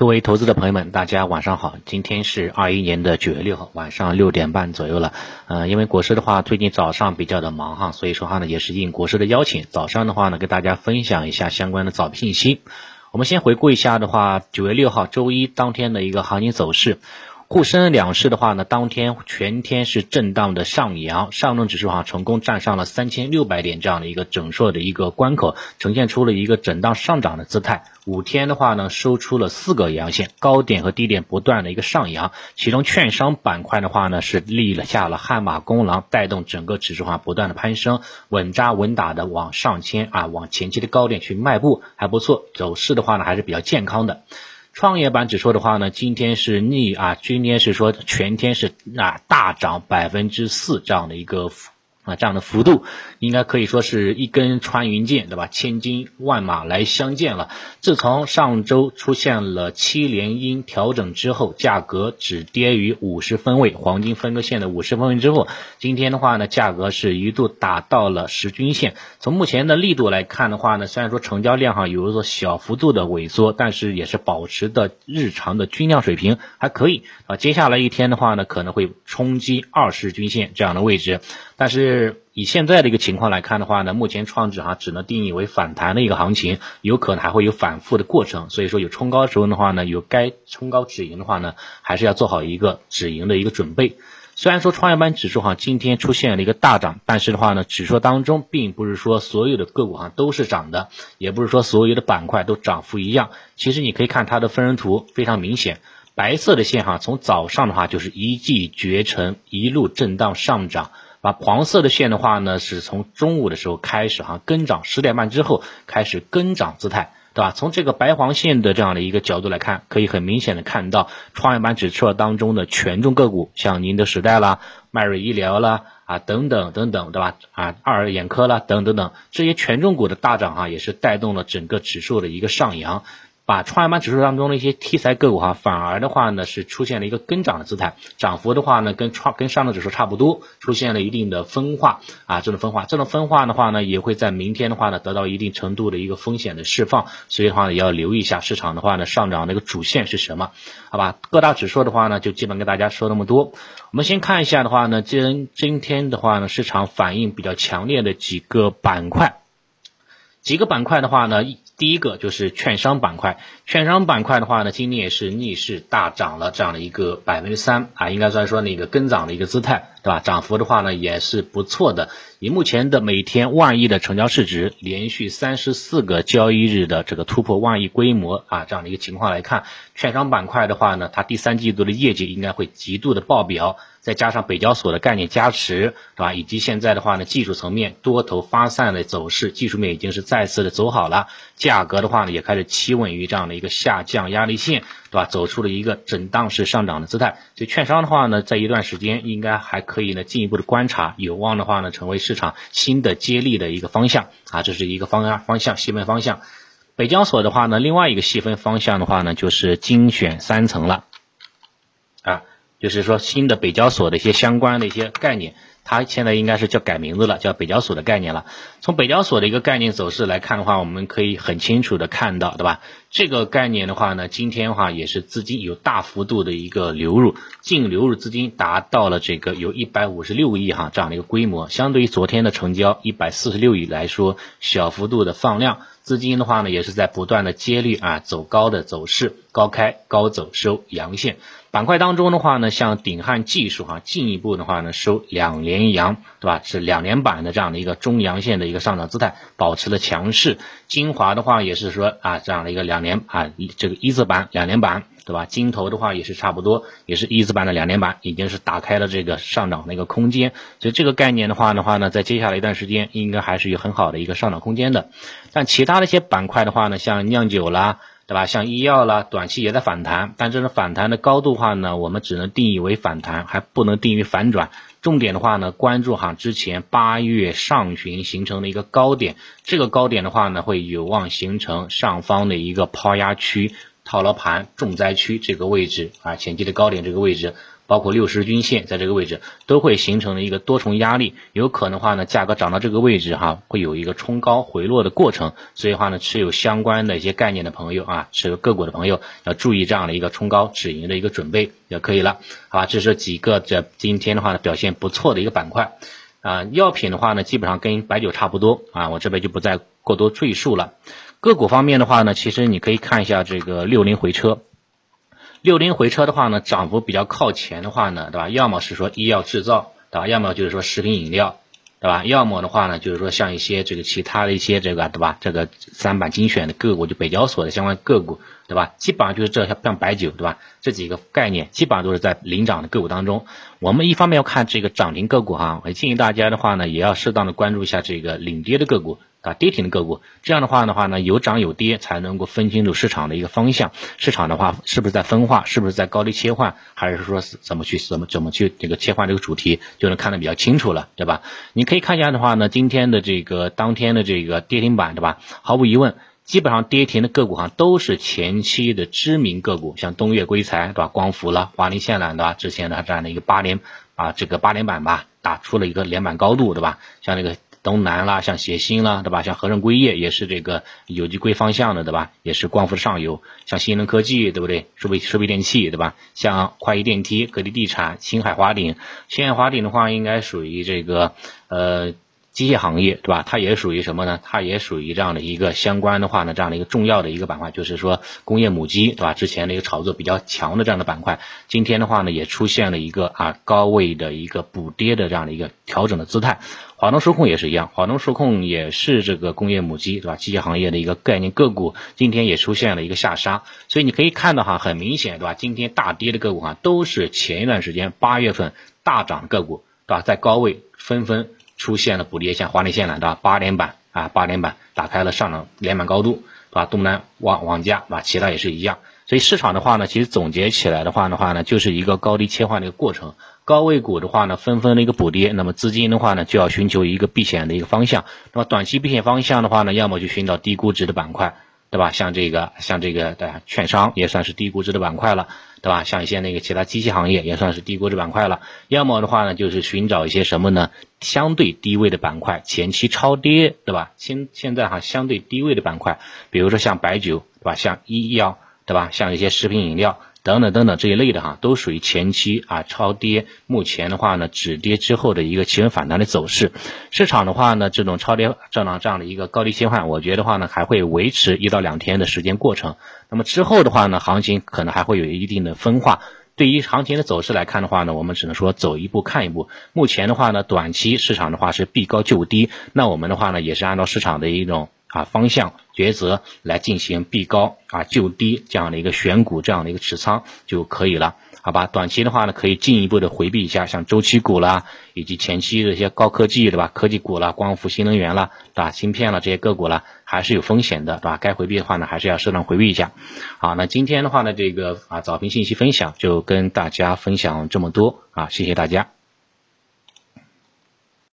各位投资的朋友们，大家晚上好。今天是二一年的九月六号晚上六点半左右了。呃，因为国师的话最近早上比较的忙哈，所以说哈呢也是应国师的邀请，早上的话呢跟大家分享一下相关的早评信息。我们先回顾一下的话，九月六号周一当天的一个行情走势。沪深两市的话呢，当天全天是震荡的上扬，上证指数哈成功站上了三千六百点这样的一个整数的一个关口，呈现出了一个震荡上涨的姿态。五天的话呢，收出了四个阳线，高点和低点不断的一个上扬，其中券商板块的话呢是立了下了汗马功劳，带动整个指数哈不断的攀升，稳扎稳打的往上千啊往前期的高点去迈步，还不错，走势的话呢还是比较健康的。创业板指数的话呢，今天是逆啊，今天是说全天是啊大涨百分之四这样的一个。啊，这样的幅度应该可以说是一根穿云箭，对吧？千军万马来相见了。自从上周出现了七连阴调整之后，价格只跌于五十分位，黄金分割线的五十分位之后，今天的话呢，价格是一度达到了十均线。从目前的力度来看的话呢，虽然说成交量哈有所小幅度的萎缩，但是也是保持的日常的均量水平还可以啊。接下来一天的话呢，可能会冲击二十均线这样的位置。但是以现在的一个情况来看的话呢，目前创指哈只能定义为反弹的一个行情，有可能还会有反复的过程，所以说有冲高时候的话呢，有该冲高止盈的话呢，还是要做好一个止盈的一个准备。虽然说创业板指数哈今天出现了一个大涨，但是的话呢，指数当中并不是说所有的个股哈都是涨的，也不是说所有的板块都涨幅一样。其实你可以看它的分时图非常明显，白色的线哈从早上的话就是一骑绝尘，一路震荡上涨。把黄色的线的话呢，是从中午的时候开始哈跟涨，十点半之后开始跟涨姿态，对吧？从这个白黄线的这样的一个角度来看，可以很明显的看到创业板指数当中的权重个股，像宁德时代啦、迈瑞医疗啦啊等等等等，对吧？啊，爱尔眼科啦等等等这些权重股的大涨啊，也是带动了整个指数的一个上扬。把创业板指数当中的一些题材个股哈，反而的话呢是出现了一个跟涨的姿态，涨幅的话呢跟创跟上证指数差不多，出现了一定的分化啊，这种分化，这种分化的话呢也会在明天的话呢得到一定程度的一个风险的释放，所以的话呢也要留意一下市场的话呢上涨的一个主线是什么，好吧？各大指数的话呢就基本跟大家说那么多，我们先看一下的话呢，今今天的话呢市场反应比较强烈的几个板块。几个板块的话呢，第一个就是券商板块，券商板块的话呢，今天也是逆势大涨了这样的一个百分之三啊，应该算说那个跟涨的一个姿态，对吧？涨幅的话呢也是不错的。以目前的每天万亿的成交市值，连续三十四个交易日的这个突破万亿规模啊，这样的一个情况来看，券商板块的话呢，它第三季度的业绩应该会极度的爆表。再加上北交所的概念加持，对吧？以及现在的话呢，技术层面多头发散的走势，技术面已经是再次的走好了，价格的话呢，也开始企稳于这样的一个下降压力线，对吧？走出了一个震荡式上涨的姿态。所以券商的话呢，在一段时间应该还可以呢进一步的观察，有望的话呢，成为市场新的接力的一个方向啊，这是一个方向方向细分方向。北交所的话呢，另外一个细分方向的话呢，就是精选三层了啊。就是说，新的北交所的一些相关的一些概念，它现在应该是叫改名字了，叫北交所的概念了。从北交所的一个概念走势来看的话，我们可以很清楚的看到，对吧？这个概念的话呢，今天的话也是资金有大幅度的一个流入，净流入资金达到了这个有一百五十六亿哈这样的一个规模，相对于昨天的成交一百四十六亿来说，小幅度的放量。资金的话呢，也是在不断的接力啊走高的走势，高开高走收阳线。板块当中的话呢，像鼎汉技术哈，进一步的话呢收两连阳，对吧？是两连板的这样的一个中阳线的一个上涨姿态，保持了强势。精华的话也是说啊这样的一个两年啊这个一字板两连板。对吧？金头的话也是差不多，也是一字板的两连板，已经是打开了这个上涨的一个空间。所以这个概念的话的话呢，在接下来一段时间应该还是有很好的一个上涨空间的。但其他的一些板块的话呢，像酿酒啦，对吧？像医药啦，短期也在反弹，但这种反弹的高度话呢，我们只能定义为反弹，还不能定义反转。重点的话呢，关注哈之前八月上旬形成的一个高点，这个高点的话呢，会有望形成上方的一个抛压区。套牢盘重灾区这个位置啊，前期的高点这个位置包括六十均线在这个位置都会形成了一个多重压力，有可能话呢，价格涨到这个位置哈，会有一个冲高回落的过程，所以话呢，持有相关的一些概念的朋友啊，持有个股的朋友要注意这样的一个冲高止盈的一个准备就可以了，好吧？这是几个这今天的话呢表现不错的一个板块啊，药品的话呢，基本上跟白酒差不多啊，我这边就不再过多赘述了。个股方面的话呢，其实你可以看一下这个六零回车。六零回车的话呢，涨幅比较靠前的话呢，对吧？要么是说医药制造，对吧？要么就是说食品饮料，对吧？要么的话呢，就是说像一些这个其他的一些这个，对吧？这个三板精选的个股，就北交所的相关个股，对吧？基本上就是这像白酒，对吧？这几个概念基本上都是在领涨的个股当中。我们一方面要看这个涨停个股哈，我建议大家的话呢，也要适当的关注一下这个领跌的个股。啊，跌停的个股，这样的话的话呢，有涨有跌，才能够分清楚市场的一个方向。市场的话，是不是在分化？是不是在高低切换？还是说怎么去怎么怎么去这个切换这个主题，就能看得比较清楚了，对吧？你可以看一下的话呢，今天的这个当天的这个跌停板，对吧？毫无疑问，基本上跌停的个股哈，都是前期的知名个股，像东岳硅材，对吧？光伏了，华菱线缆，对吧？之前的这样的一个八连啊，这个八连板吧，打出了一个连板高度，对吧？像那个。东南啦，像协鑫啦，对吧？像和盛硅业也是这个有机硅方向的，对吧？也是光伏的上游。像新能科技，对不对？设备设备电器，对吧？像快易电梯、格力地产、青海华鼎。青海华鼎的话，应该属于这个呃。机械行业对吧？它也属于什么呢？它也属于这样的一个相关的话呢，这样的一个重要的一个板块，就是说工业母机对吧？之前的一个炒作比较强的这样的板块，今天的话呢，也出现了一个啊高位的一个补跌的这样的一个调整的姿态。华东数控也是一样，华东数控也是这个工业母机对吧？机械行业的一个概念个股，今天也出现了一个下杀。所以你可以看到哈，很明显对吧？今天大跌的个股哈，都是前一段时间八月份大涨的个股对吧？在高位纷纷。出现了补跌，像华菱线缆的八连板啊，八连板打开了上涨连板高度，对吧？东南网网架，对吧？其他也是一样。所以市场的话呢，其实总结起来的话的话呢，就是一个高低切换的一个过程。高位股的话呢，纷纷的一个补跌，那么资金的话呢，就要寻求一个避险的一个方向。那么短期避险方向的话呢，要么就寻找低估值的板块。对吧？像这个，像这个，对券商也算是低估值的板块了，对吧？像一些那个其他机器行业也算是低估值板块了。要么的话呢，就是寻找一些什么呢？相对低位的板块，前期超跌，对吧？现现在哈，相对低位的板块，比如说像白酒，对吧？像医药，对吧？像一些食品饮料。等等等等这一类的哈，都属于前期啊超跌，目前的话呢止跌之后的一个企稳反弹的走势。市场的话呢，这种超跌震荡这样的一个高低切换，我觉得话呢还会维持一到两天的时间过程。那么之后的话呢，行情可能还会有一定的分化。对于行情的走势来看的话呢，我们只能说走一步看一步。目前的话呢，短期市场的话是避高就低，那我们的话呢也是按照市场的一种。啊，方向抉择来进行避高啊就低这样的一个选股，这样的一个持仓就可以了，好吧？短期的话呢，可以进一步的回避一下，像周期股啦，以及前期的一些高科技，对吧？科技股啦，光伏、新能源啦，对吧？芯片啦这些个股啦，还是有风险的，对吧？该回避的话呢，还是要适当回避一下。好，那今天的话呢，这个啊早评信息分享就跟大家分享这么多啊，谢谢大家。